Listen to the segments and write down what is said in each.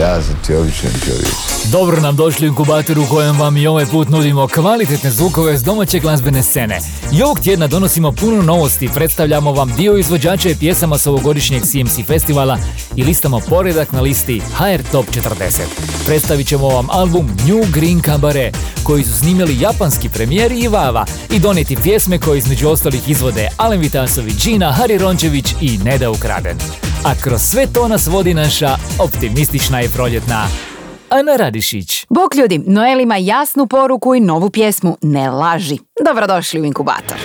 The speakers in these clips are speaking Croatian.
Ja sam ti običan čovjek. Dobro nam došli u inkubator u kojem vam i ovaj put nudimo kvalitetne zvukove s domaće glazbene scene. I ovog tjedna donosimo puno novosti, predstavljamo vam dio izvođača i pjesama s ovogodišnjeg CMC festivala i listamo poredak na listi HR Top 40. Predstavit ćemo vam album New Green Cabaret koji su snimili japanski premijer i Vava i doneti pjesme koje između ostalih izvode Alen Vitasović, Gina, Hari Rončević i Neda Ukraden. A kroz sve to nas vodi naša optimistična i proljetna Ana Radišić. Bok ljudi, Noel ima jasnu poruku i novu pjesmu Ne laži. Dobrodošli u Inkubator.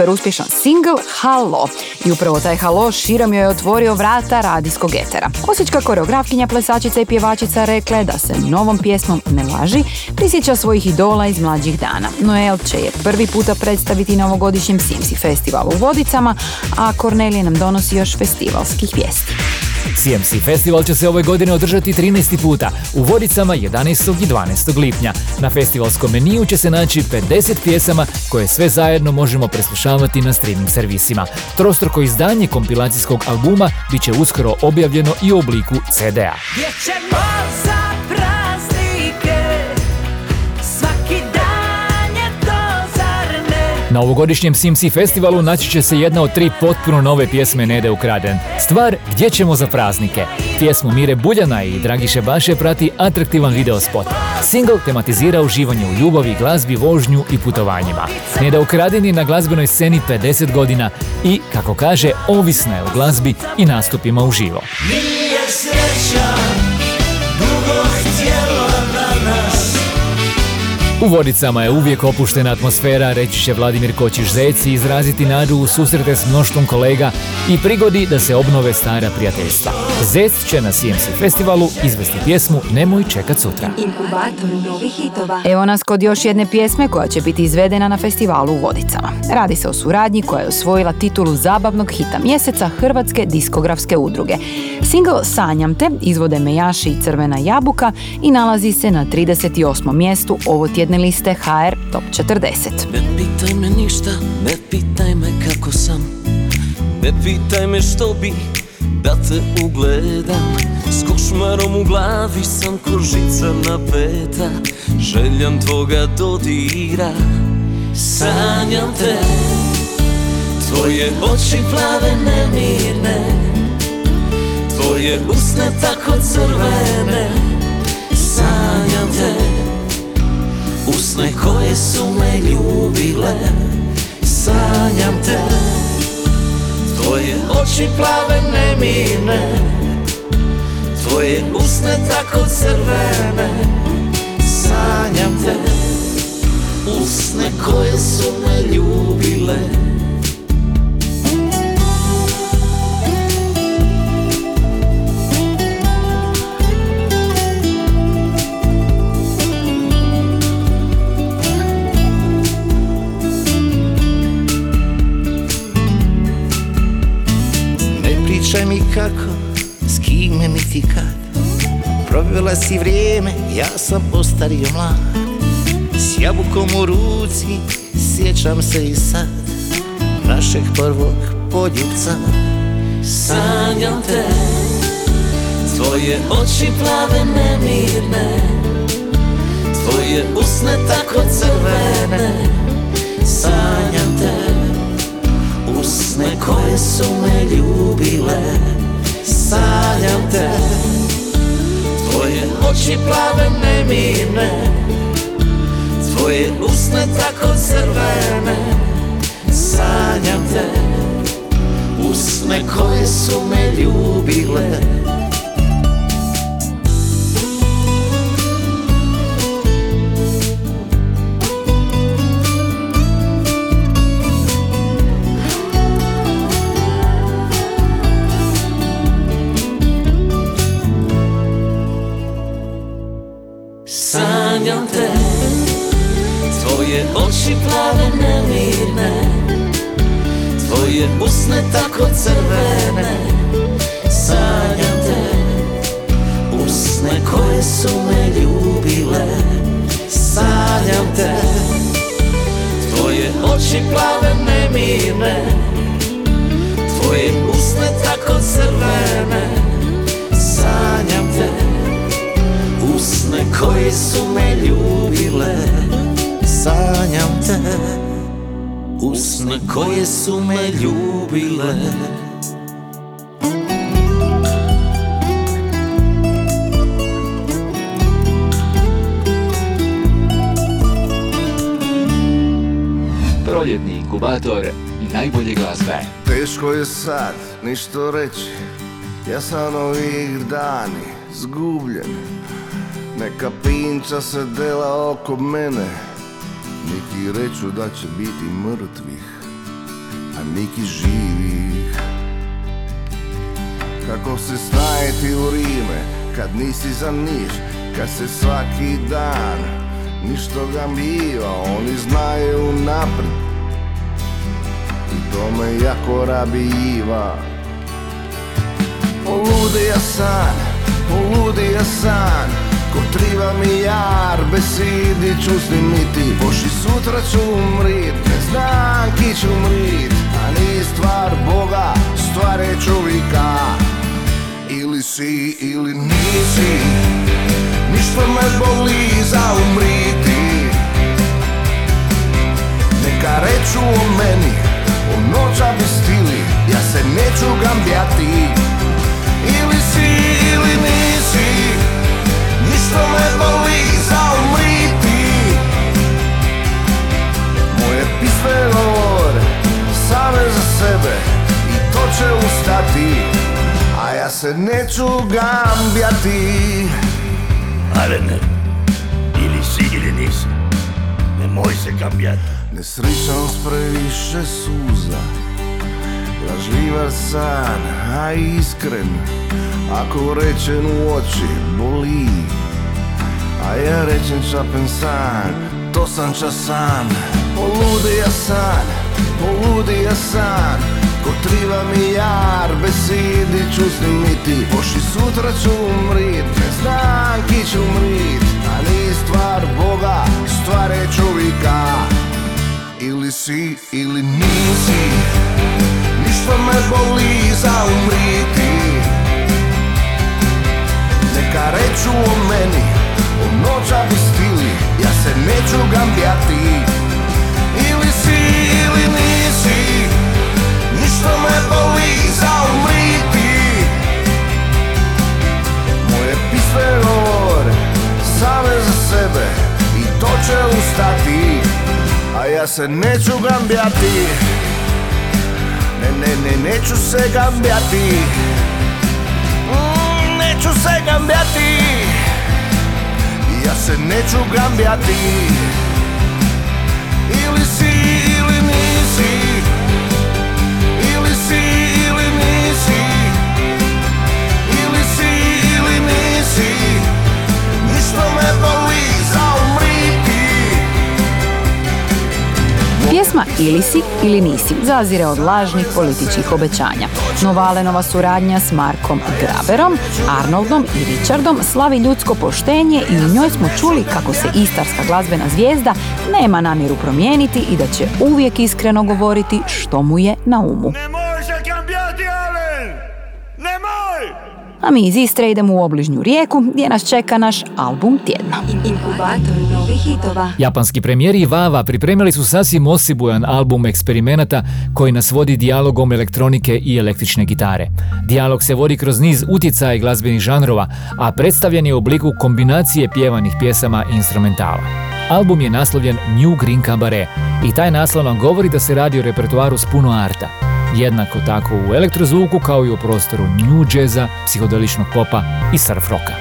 Super uspješan single Halo i upravo taj Halo širom joj je otvorio vrata radijskog etera. Osječka koreografkinja, plesačica i pjevačica rekla je da se novom pjesmom Ne laži prisjeća svojih idola iz mlađih dana. Noel će je prvi puta predstaviti na ovogodišnjem Simsi festivalu u Vodicama, a Kornelije nam donosi još festivalskih vijesti. CMC festival će se ove godine održati 13. puta u Vodicama 11. i 12. lipnja. Na festivalskom meniju će se naći 50 pjesama koje sve zajedno možemo preslušavati na streaming servisima. Trostruko izdanje kompilacijskog albuma bit će uskoro objavljeno i u obliku CD-a. Na ovogodišnjem CMC festivalu naći će se jedna od tri potpuno nove pjesme Nede Ukraden. Stvar Gdje ćemo za praznike. Pjesmu Mire Buljana i Dragiše Baše prati atraktivan video spot. Single tematizira uživanje u ljubavi, glazbi, vožnju i putovanjima. Neda Ukraden je na glazbenoj sceni 50 godina i, kako kaže, ovisna je o glazbi i nastupima uživo. U Vodicama je uvijek opuštena atmosfera, reći će Vladimir Kočiš Zeci, izraziti nadu u susrete s mnoštvom kolega i prigodi da se obnove stara prijateljstva. Zec će na CMC festivalu izvesti pjesmu Nemoj čekat sutra. Evo nas kod još jedne pjesme koja će biti izvedena na festivalu u Vodicama. Radi se o suradnji koja je osvojila titulu zabavnog hita mjeseca Hrvatske diskografske udruge. Single Sanjam te izvode Mejaši i Crvena jabuka i nalazi se na 38. mjestu ovo tjedne liste HR Top 40. Ne pitaj me ništa, ne pitaj me kako sam. Ne pitaj me što bi da te ugledam. S košmarom u glavi sam ko žica napeta. Željam tvoga dodira. Sanjam te. Tvoje oči plave nemirne. Tvoje usne tako crvene. Sanjam te Usne koje su me ljubile Sanjam te. Tvoje oči plave nemirne Tvoje usne tako crvene Sanjam te. Usne koje su me ljubile kako, s kime niti kad. Provela si vrijeme, ja sam ostario mlad. S jabukom u ruci, sjećam se i sad. Našeg prvog poljubca Sanjam te. Tvoje oči plave nemirne. Tvoje usne tako crvene. Sanjam te Usne koje su me ljubile. Sanjam te Tvoje oči plave nemirne Tvoje usne tako crvene. Sanjam te Usne koje su me ljubile ništo reći. Ja sam ovih dani zgubljen. Neka pinča se dela oko mene. Neki reču da će biti mrtvih A neki živih. Kako se snajeti u Rime Kad nisi za niš Kad se svaki dan Ništo ga biva Oni znaju napred I to me jako rabiva Poludija san Poludija san. Ko triva mi jar Besidi ću snimiti Boši sutra ću umrit Ne znam ki ću umrit. A nije stvar Boga Stvar je čovjeka. Ili si ili nisi. Ništa me boli za umriti. Neka reču o meni O noća bi stili. Ja se neću gambjati ili nisi Ništa me boli za umriti Moje pisme govore Same za sebe I to će ustati A ja se neću gambjati Ale ne, ili si ili nisi. Nemoj se gambjati. Nesrećan s previše suza Lažljiva san, a iskren Ako rečen u oči boli. A ja rečem čapen san, to sam časan. Poludija san, poludija san Ko triva mi jar, besidi ću snimiti. Poši sutra ću umrit, ne znam ki ću umrit A nije stvar Boga, stvar je čovjeka. Ili si ili nisi Ništa me boli za umriti. Neka reču o meni O noća bi stili Ja se neću gambjati Ili si ili nisi Ništa me boli za umriti. Moje pisme govore Same za sebe I to će ustati a ja se neću gambjati Ne, ne, ne, neću se gambjati mm, Neću se gambjati Ja se neću gambjati Ili si, Pjesma Ili si ili nisi zazire od lažnih političkih obećanja. Novalenova suradnja s Markom Graberom, Arnoldom i Richardom slavi ljudsko poštenje i u njoj smo čuli kako se istarska glazbena zvijezda nema namjeru promijeniti i da će uvijek iskreno govoriti što mu je na umu. A mi iz Istre idemo u obližnju rijeku gdje nas čeka naš album tjedna. Inkubator novih hitova. Japanski premijeri Vava pripremili su sasvim osibujan album eksperimenata koji nas vodi dijalogom elektronike i električne gitare. Dijalog se vodi kroz niz utjecaja i glazbenih žanrova, a predstavljen je u obliku kombinacije pjevanih pjesama i instrumentala. Album je naslovljen New Green Cabaret i taj naslov nam govori da se radi o repertoaru s puno arta. Jednako tako u elektrozvuku kao i u prostoru new jazza, psihodeličnog popa i surf roka.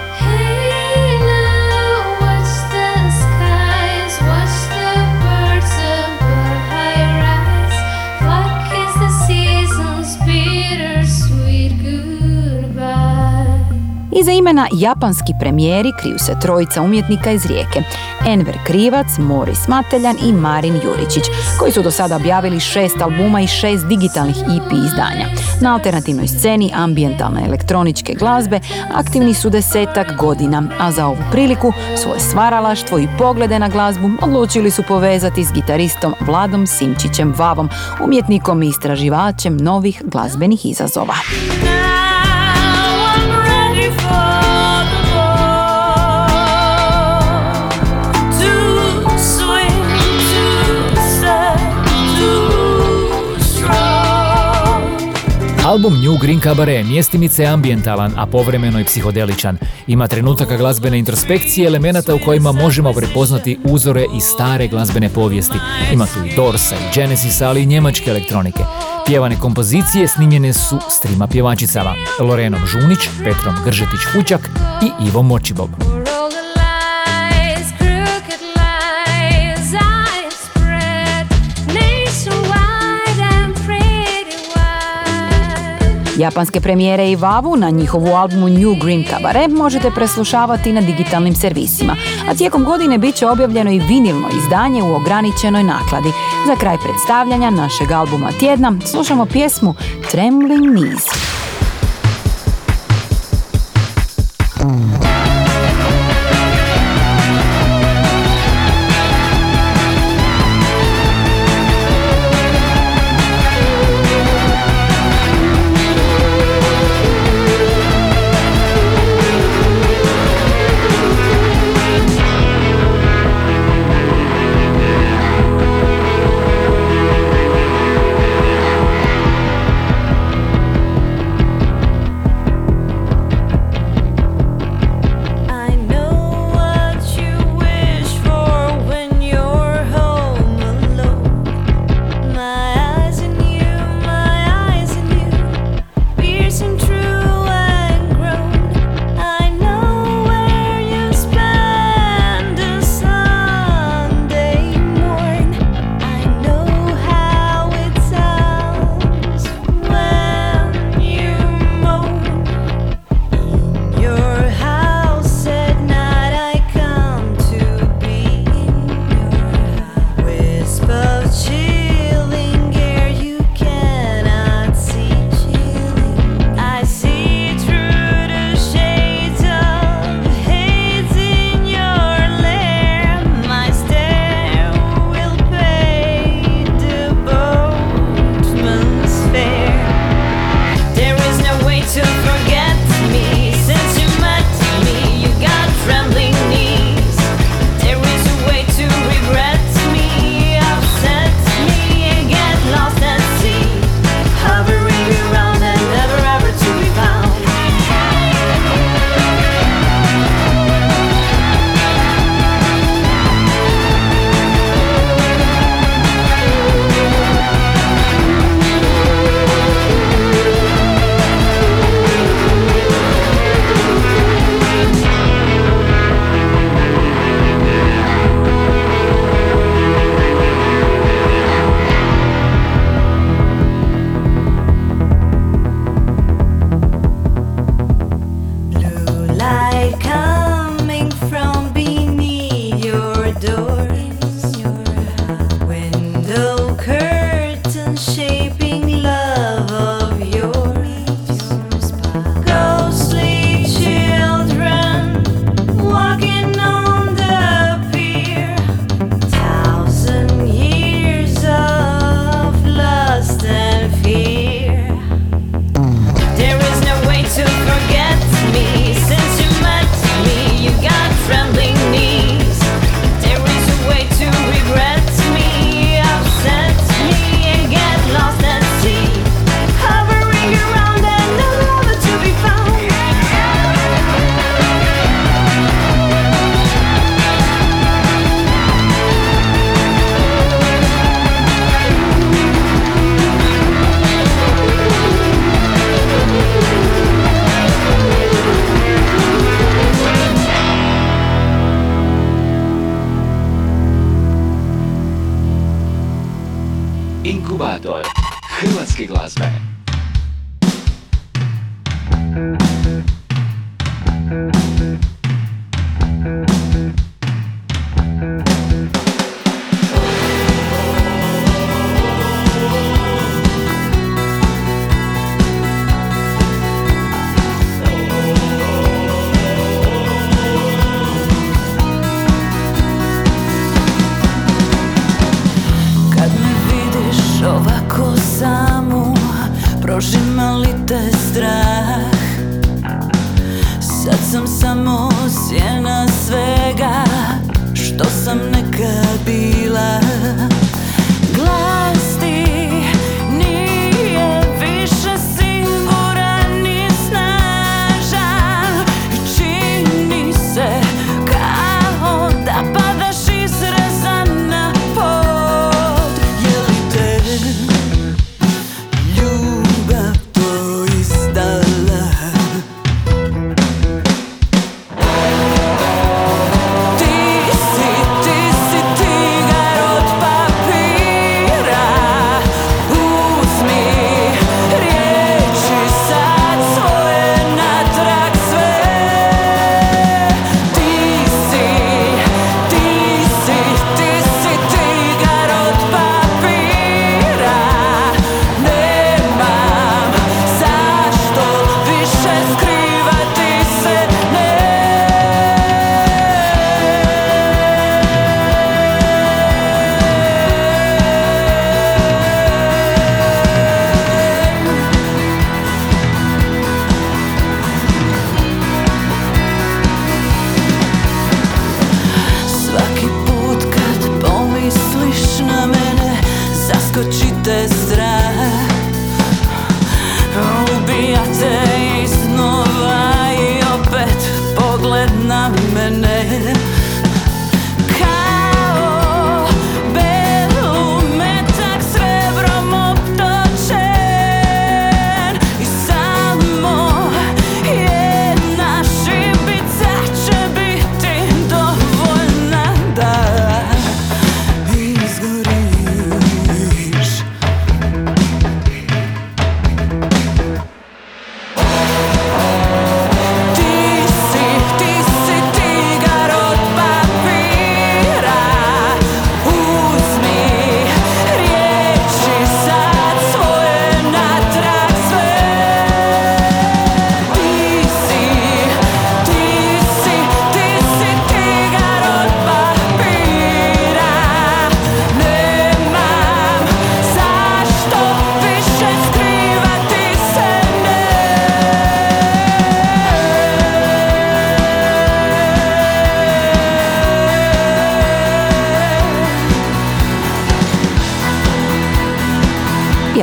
Iza imena japanski premijeri kriju se trojica umjetnika iz Rijeke. Enver Krivac, Moris Mateljan i Marin Juričić, koji su do sada objavili šest albuma i šest digitalnih EP izdanja. Na alternativnoj sceni ambijentalne elektroničke glazbe aktivni su desetak godina, a za ovu priliku svoje stvaralaštvo i poglede na glazbu odlučili su povezati s gitaristom Vladom Simčićem Vavom, umjetnikom i istraživačem novih glazbenih izazova. Album New Green Cabaret mjestimice je ambijentalan, a povremeno i psihodeličan. Ima trenutaka glazbene introspekcije, elemenata u kojima možemo prepoznati uzore iz stare glazbene povijesti. Ima tu i Dorsa i Genesis, ali i njemačke elektronike. Pjevane kompozicije snimljene su s trima pjevačicama, Lorenom Žunić, Petrom Gržetić-Fučak i Ivo Močibob. Japanske premijere i Vavu na njihovu albumu New Green Cabaret možete preslušavati na digitalnim servisima, a tijekom godine bit će objavljeno i vinilno izdanje u ograničenoj nakladi. Za kraj predstavljanja našeg albuma tjedna slušamo pjesmu Trembling Knees.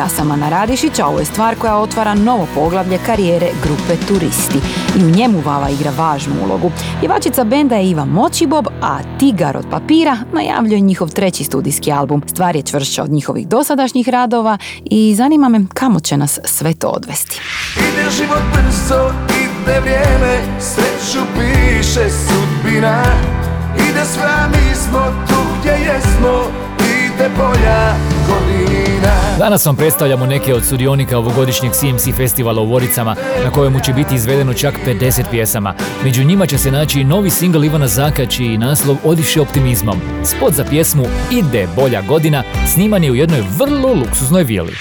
Sam Ana Radišić, a ovo je stvar koja otvara novo poglavlje karijere grupe Turisti. I u njemu Vava igra važnu ulogu. Pjevačica benda je Iva Močibob, a Tigar od papira najavljuje njihov treći studijski album. Stvar je čvršća od njihovih dosadašnjih radova i zanima me kamo će nas sve to odvesti. Ide život brzo, ide vrijeme, sreću piše sudbina Ide sve, mi smo tu gdje jesmo, ide bolja Danas vam predstavljamo neke od sudionika ovogodišnjeg CMC festivala u Voricama, na kojemu će biti izvedeno čak 50 pjesama. Među njima će se naći i novi singl Ivana Zaka, čiji naslov Odiše optimizmom. Spot za pjesmu Ide bolja godina sniman je u jednoj vrlo luksuznoj vili.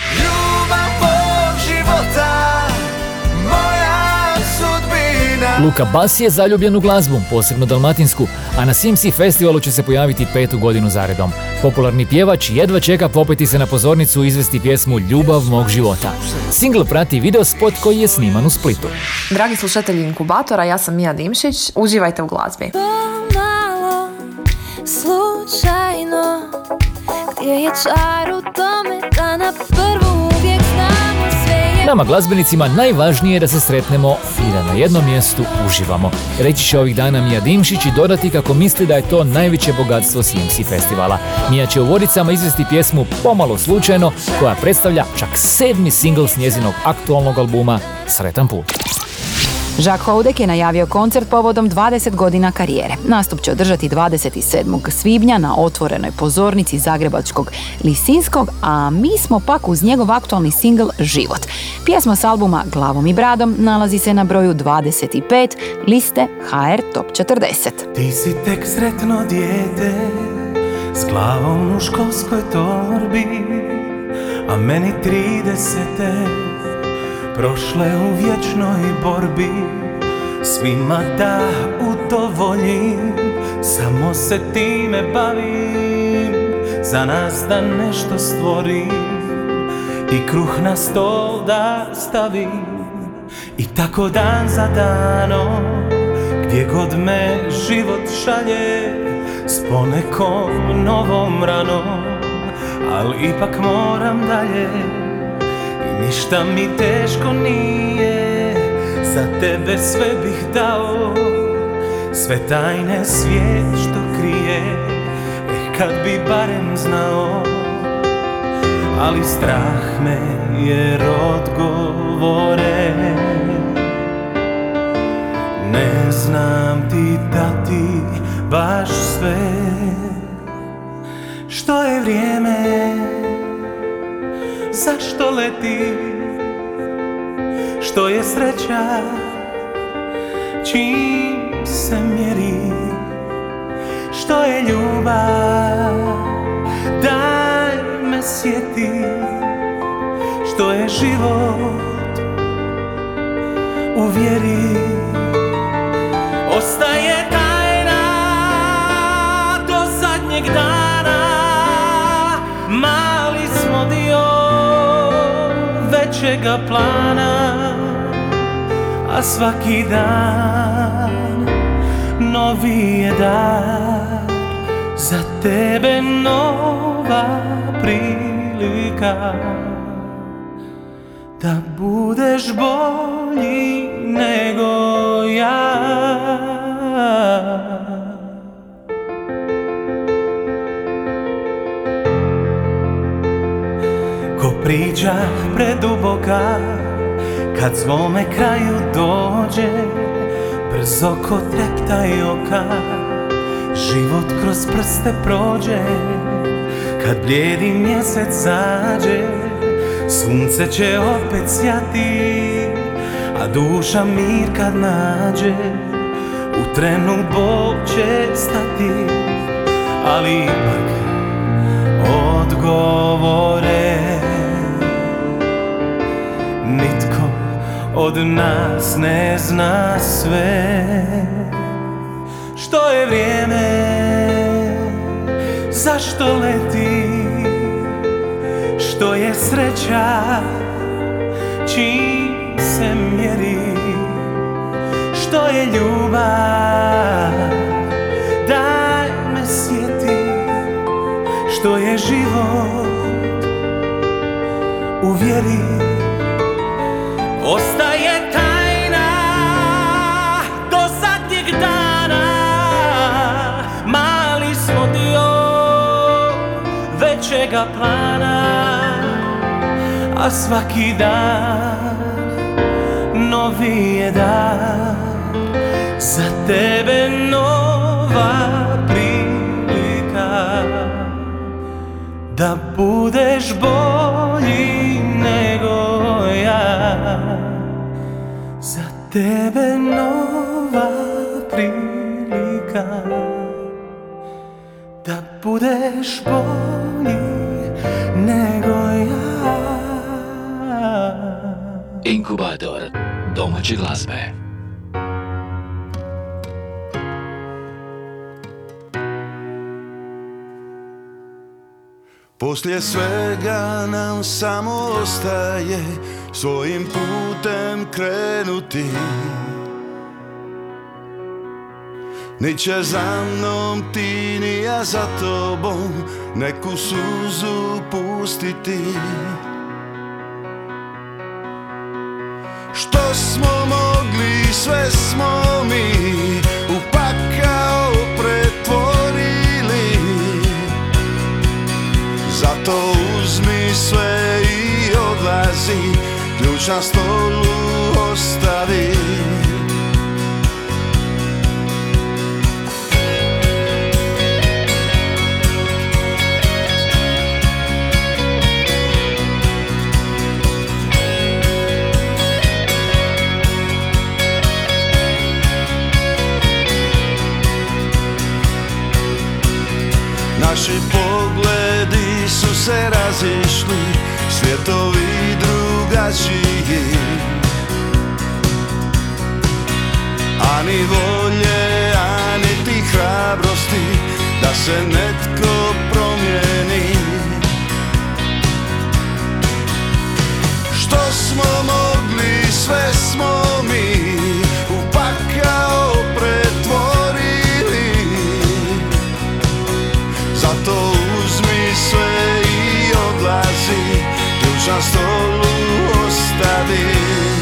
Luka Bas je zaljubljen u glazbu, posebno dalmatinsku, a na CMC festivalu će se pojaviti petu godinu zaredom. Popularni pjevač jedva čeka popeti se na pozornicu i izvesti pjesmu Ljubav mog života. Single prati video spot koji je sniman u Splitu. Dragi slušatelji Inkubatora, ja sam Mija Dimšić. Uživajte u glazbi. Pomalo, slučajno Gdje je čar u tome da na prvu Nama glazbenicima najvažnije je da se sretnemo i da na jednom mjestu uživamo. Reći će ovih dana Mija Dimšić i dodati kako misli da je to najveće bogatstvo CMC festivala. Mija će u Vodicama izvesti pjesmu Pomalo slučajno koja predstavlja čak sedmi singl s njezinog aktualnog albuma Sretan put. Jacques Houdek je najavio koncert povodom 20 godina karijere. Nastup će održati 27. svibnja na otvorenoj pozornici Zagrebačkog Lisinskog, a mi smo pak uz njegov aktualni singl Život. Pjesma s albuma Glavom i bradom nalazi se na broju 25 liste HR Top 40. Ti si tek sretno dijete S glavom u školskoj torbi A meni tridesete Prošle u vječnoj borbi. Svima da udovoljim Samo se time bavim. Za nas da nešto stvorim I kruh na stol da stavim. I tako dan za danom gdje god me život šalje S ponekom novom ranom Al ipak moram dalje ništa mi teško nije Za tebe sve bih dao. Sve tajne svijet što krije Eh kad bi barem znao. Ali strah me jer odgovore ne znam ti dati baš sve. Što je vrijeme Zašto leti? Što je sreća? Čim se mjeri? Što je ljubav? Daj me sjeti. Što je život? U vjeri Ostaje tajna do zadnjeg dana većega plana A svaki dan novi je dar. Za tebe nova prilika Da budeš bolji priča preduboka Kad svome kraju dođe Brzo ko treptaj oka Život kroz prste prođe. Kad blijedi mjesec zađe Sunce će opet sjati A duša mir kad nađe U trenu bol će stati Ali ipak odgovore od nas ne zna sve. Što je vrijeme, zašto leti? Što je sreća, čim se mjeri? Što je ljubav, daj me sjeti. Što je život, u vjeri Ostaje tajna do zadnjeg dana. Mali smo dio većega plana A svaki dan novi je dan. Za tebe nova prilika Da budeš bolji tebe nova prilika Da budeš bolji nego ja Inkubator domaće glazbe. Poslije svega nam samo ostaje svojim putem krenuti. Ni će za mnom ti ni ja za tobom neku suzu pustiti. Što smo mogli, sve smo mi na stolu ostavi. Naši pogledi su se razišli, svjetovi drugačiji Ani volje, ani ti hrabrosti da se netko promijeni. Što smo mogli, sve smo mi u pakao pretvorili. Zato uzmi sve i odlazi Ključ na stolu ostavi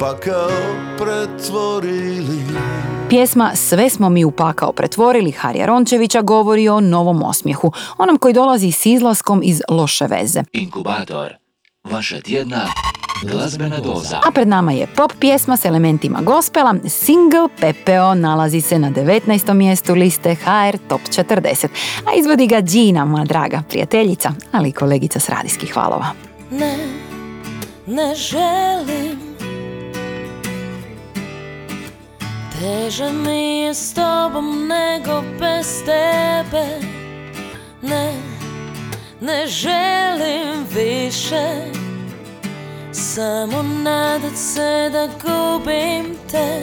pakao pretvorili Pjesma Sve smo mi u pakao pretvorili Harija Rončevića govori o novom osmijehu, onom koji dolazi s izlaskom iz loše veze. Inkubator. Vaša tjedna glazbena doza. A pred nama je pop pjesma s elementima gospela. Single Pepeo nalazi se na 19. mjestu liste HR Top 40. A izvodi ga Gina, moja draga prijateljica, ali i kolegica s radijskih hvalova. Ne, ne želim Teže mi je s tobom nego bez tebe. Ne, ne želim više. Samo nadat se da gubim te.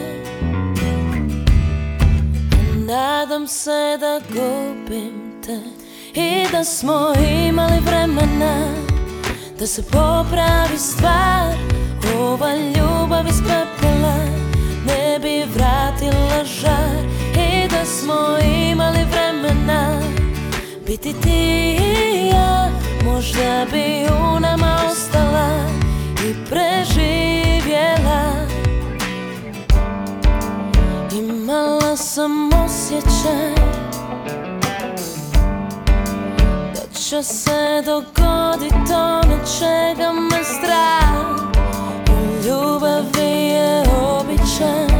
Nadam se da gubim te. I da smo imali vremena Da se popravi stvar. Ova ljubav iz pepela Ne bi vratila žar I da smo imali vremena. Biti ti i ja Možda bi u nama ostala I preživjela. Imala sam osjećaj Da će se dogodit ono čega me strah. U ljubavi je običaj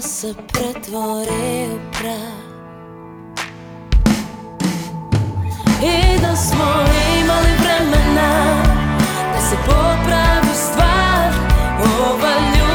Se pretvori u prah. I da smo imali vremena Da se popravi stvar Ova ljubav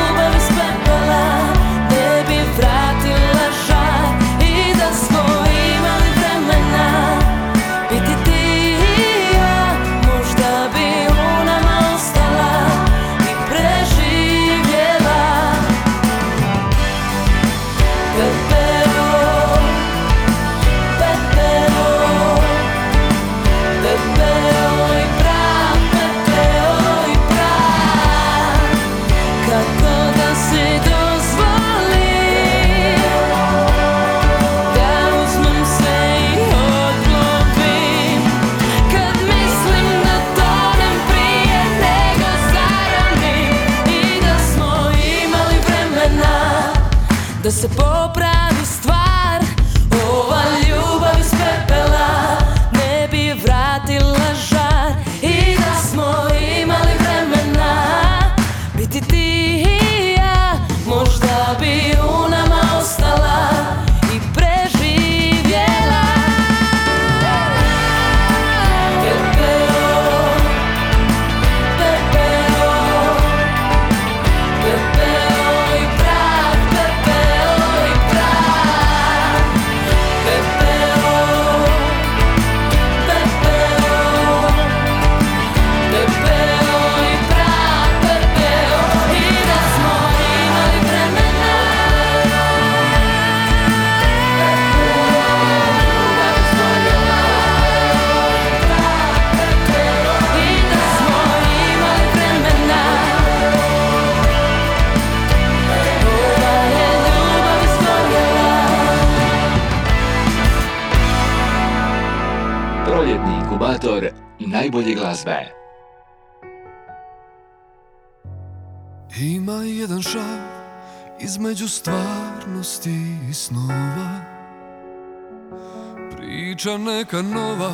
Priča neka nova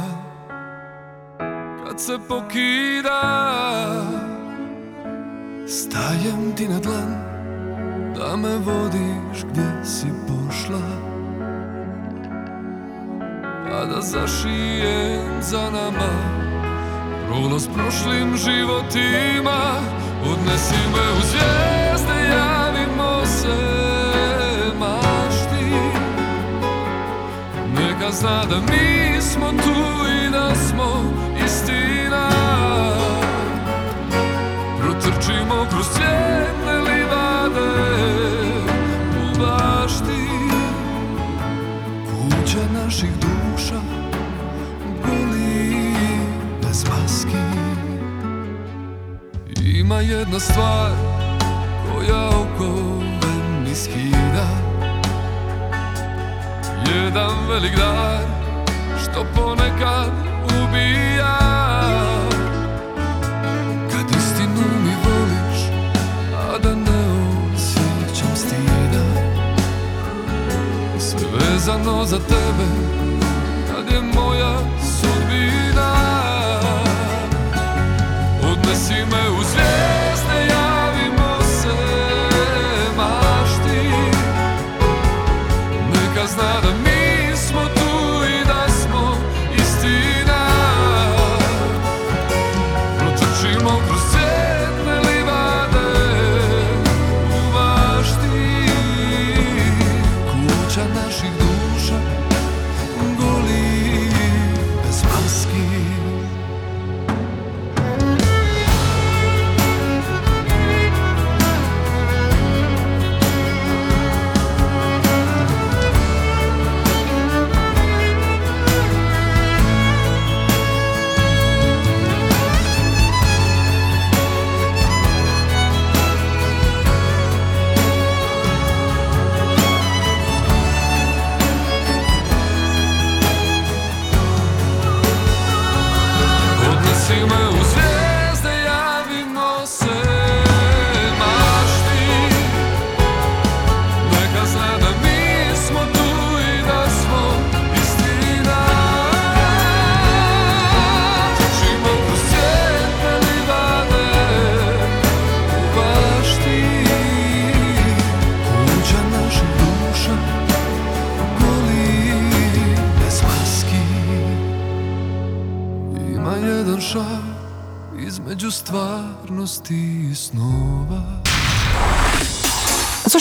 kad se pokida. Stajem ti na dlan da me vodiš gdje si pošla. A da zašijem za nama prolaz prošlim životima. Odnesi me u zvijezde, javimo Neka zna da mi smo tu i da smo istina. Protrčimo kroz cijene livade u bašti. Kuća naših duša goli bez maski Ima jedna stvar koja okove mi skida jedan velik dar što ponekad ubija. Kad istinu mi voliš, a da ne osjećam stida. Sve vezano za tebe, kad je moja sudbina. Odnesi me u svijet.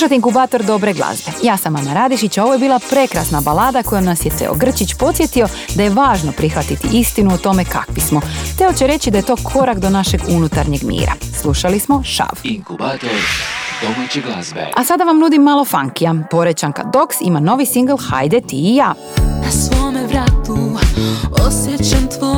slušate inkubator dobre glazbe. Ja sam Ana Radišić, a ovo je bila prekrasna balada kojom nas je Teo Grčić podsjetio da je važno prihvatiti istinu o tome kakvi smo. Teo će reći da je to korak do našeg unutarnjeg mira. Slušali smo Šav. Inkubator domaće glazbe. A sada vam nudim malo funkija. Porećanka Dox ima novi single Hajde ti i ja. Na svome vratu osjećam tvoj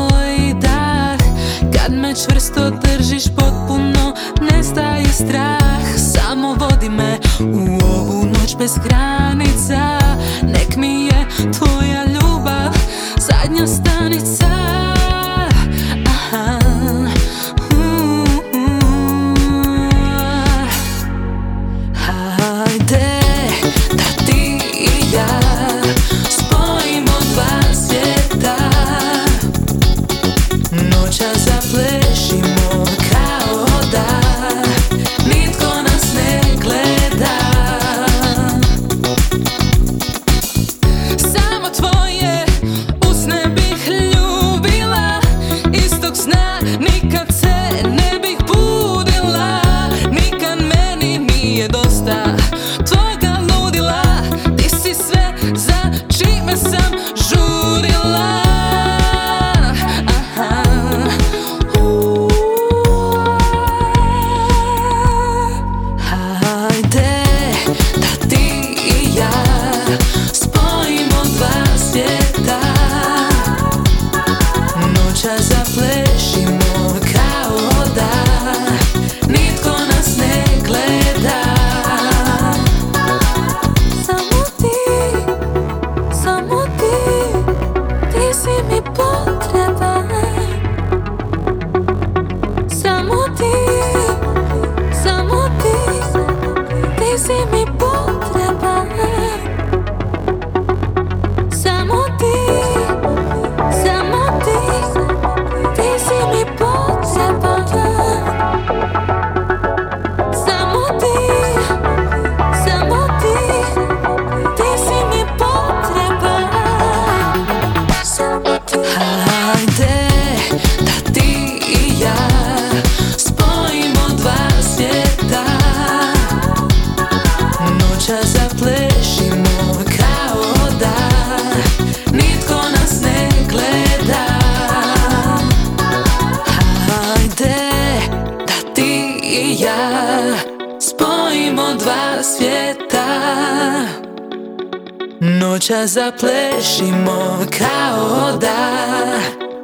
zaplešimo kao da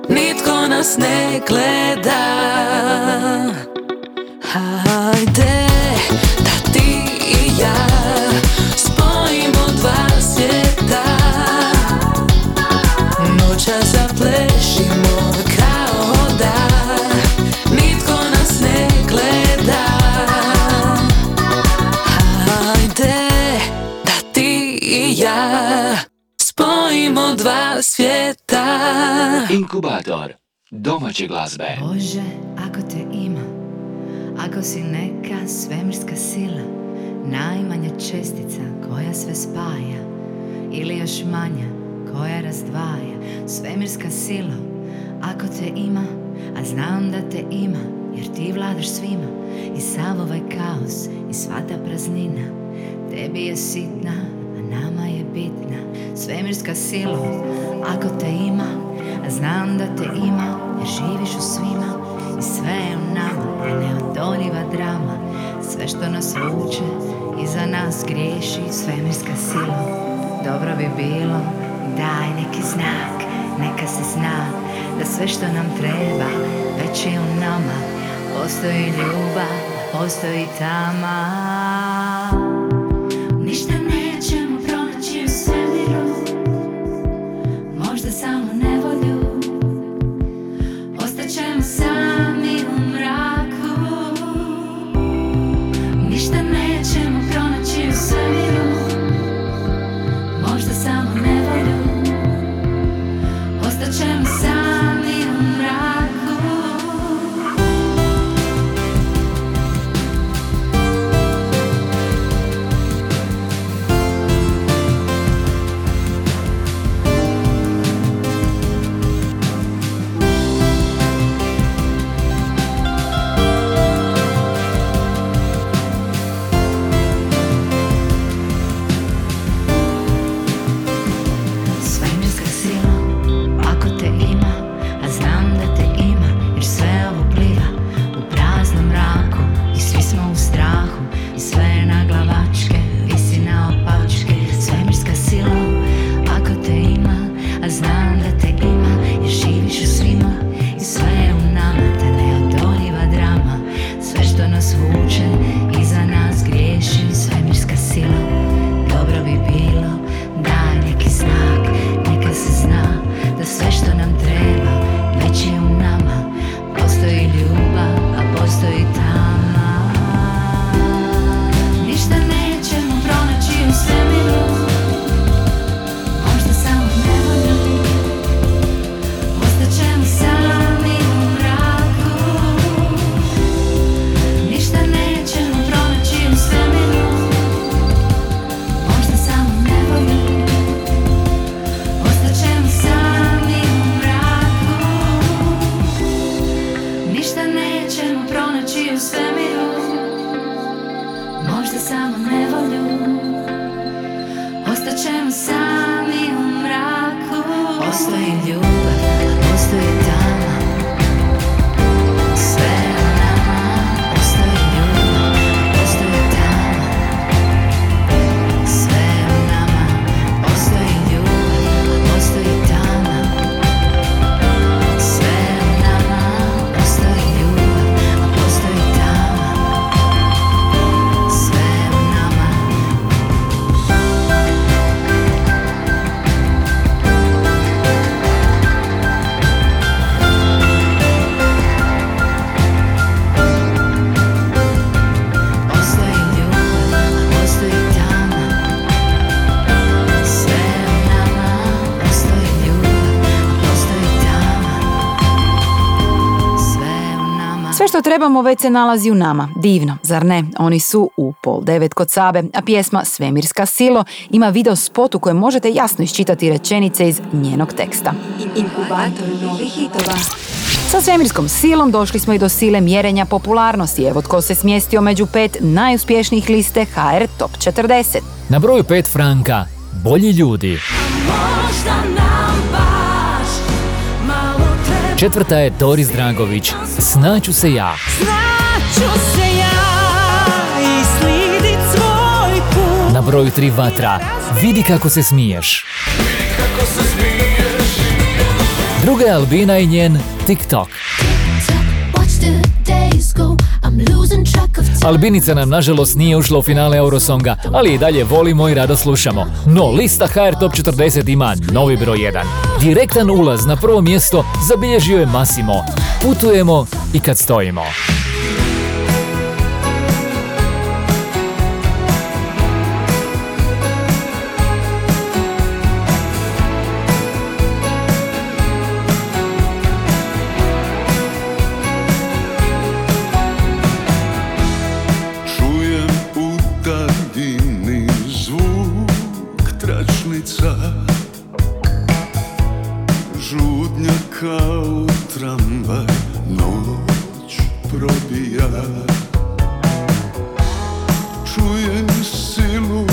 Nitko nas ne gleda. Domaće glazbe. Bože, ako te ima, ako si neka svemirska sila, najmanja čestica koja sve spaja, ili još manja koja razdvaja, svemirska sila, ako te ima, a znam da te ima, jer ti vladaš svima, i sav ovaj kaos, i sva ta praznina, tebi je sitna, a nama je bitna, svemirska sila, ako te ima, a znam da te ima, živiš u svima i sve je u nama, je neodoljiva drama, sve što nas vuče, iza nas griješi svemirska sila. Dobro bi bilo, daj neki znak, neka se zna, da sve što nam treba, već je u nama, postoji ljubav, postoji tama. Trebamo već se nalazi u nama. Divno, zar ne? Oni su u pol devet kod Sabe, a pjesma Svemirska silo ima video spot u kojem možete jasno iščitati rečenice iz njenog teksta. Inkubator novih hitova. Sa svemirskom silom došli smo i do sile mjerenja popularnosti. Evo tko se smjestio među pet najuspješnijih liste HR Top 40. Na broju 5 Franka, bolji ljudi. Možda Četvrta je Doris Dragović, Snaću se ja. Znaću se ja i slidit svoj put Na broju 3 Vatra, Vidi kako se smiješ. Druga je Albina i njen TikTok. Albinica nam nažalost nije ušla u finale Eurosonga, ali i dalje volimo i rado slušamo. No, lista HR Top 40 ima novi broj 1. Direktan ulaz na prvo mjesto zabilježio je Massimo. Putujemo i kad stojimo. Probija Čujem silu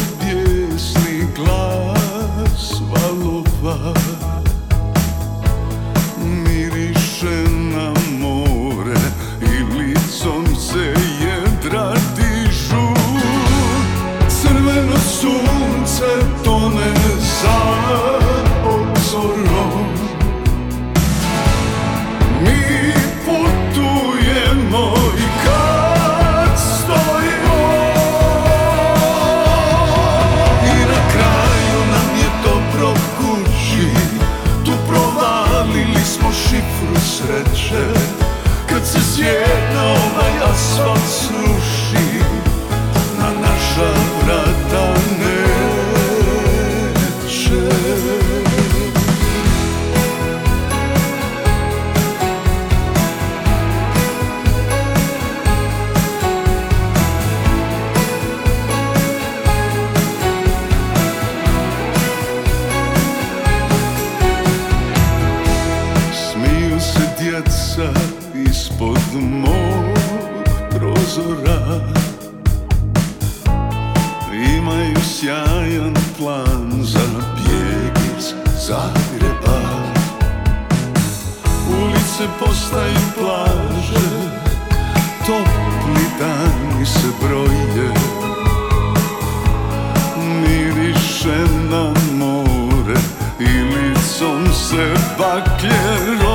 licom se baklje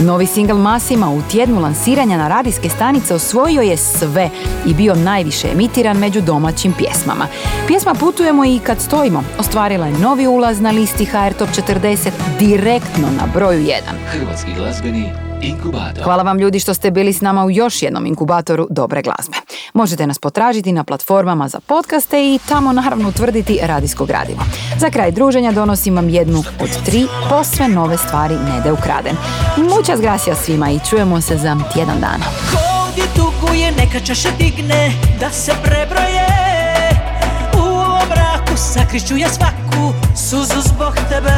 Novi singl Masima u tjednu lansiranja na radijske stanice osvojio je sve i bio najviše emitiran među domaćim pjesmama. Pjesma Putujemo i kad stojimo ostvarila je novi ulaz na listi HR Top 40 direktno na broju 1. Hrvatski glazbeni inkubator. Hvala vam ljudi što ste bili s nama u još jednom inkubatoru dobre glazbe. Možete nas potražiti na platformama za podcaste i tamo naravno utvrditi radijsko gradivo. Za kraj druženja donosim vam jednu od tri posve nove stvari Nede Ukraden. Muchas gracias svima i čujemo se za tjedan dana. Ovdje tuguje, neka čaša digne Da se prebroje U ovom mraku sakriću ja svaku Suzu zbog tebe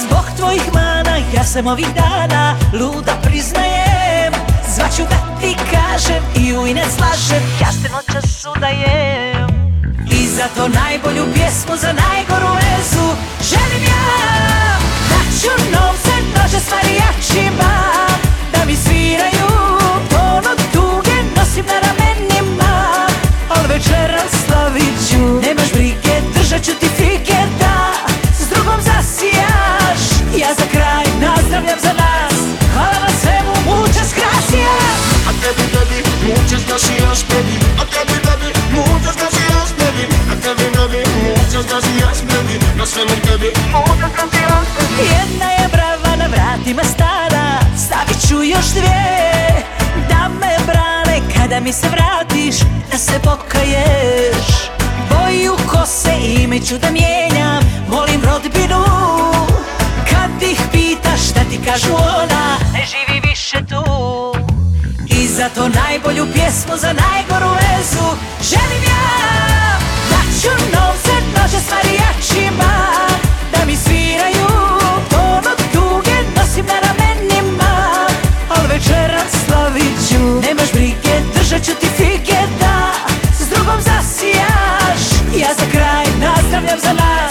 Zbog tvojih mana Ja sam ovih dana Luda priznajem. Zvaću da ti kažem I u ine slažem. Ja te noćas udajem. I za to najbolju pjesmu Za najgoru vezu Želim ja. Da ću novce nože stvari jačima Da mi sviraju Tono tuge nosim na ramenima. Al večeras slavit ću Nemaš brige, držat ću ti tebi, muchas gracias, baby muchas gracias, baby Jedna je brava na vratima stara Stavi još dvije Da me brane kada mi se vratiš Da se pokaješ Boju kose ime ću da mijenjam Volim rodbinu Kad ih pitaš šta ti kažu ona zato najbolju pjesmu za najgoru vezu Želim ja Da ću novce nože s marijačima Da mi sviraju Tono tuge nosim na ramenima. Al večeras slavit ću Nemaš brige, držat ću ti fige Da. S drugom zasijaš Ja za kraj nazdravljam za nas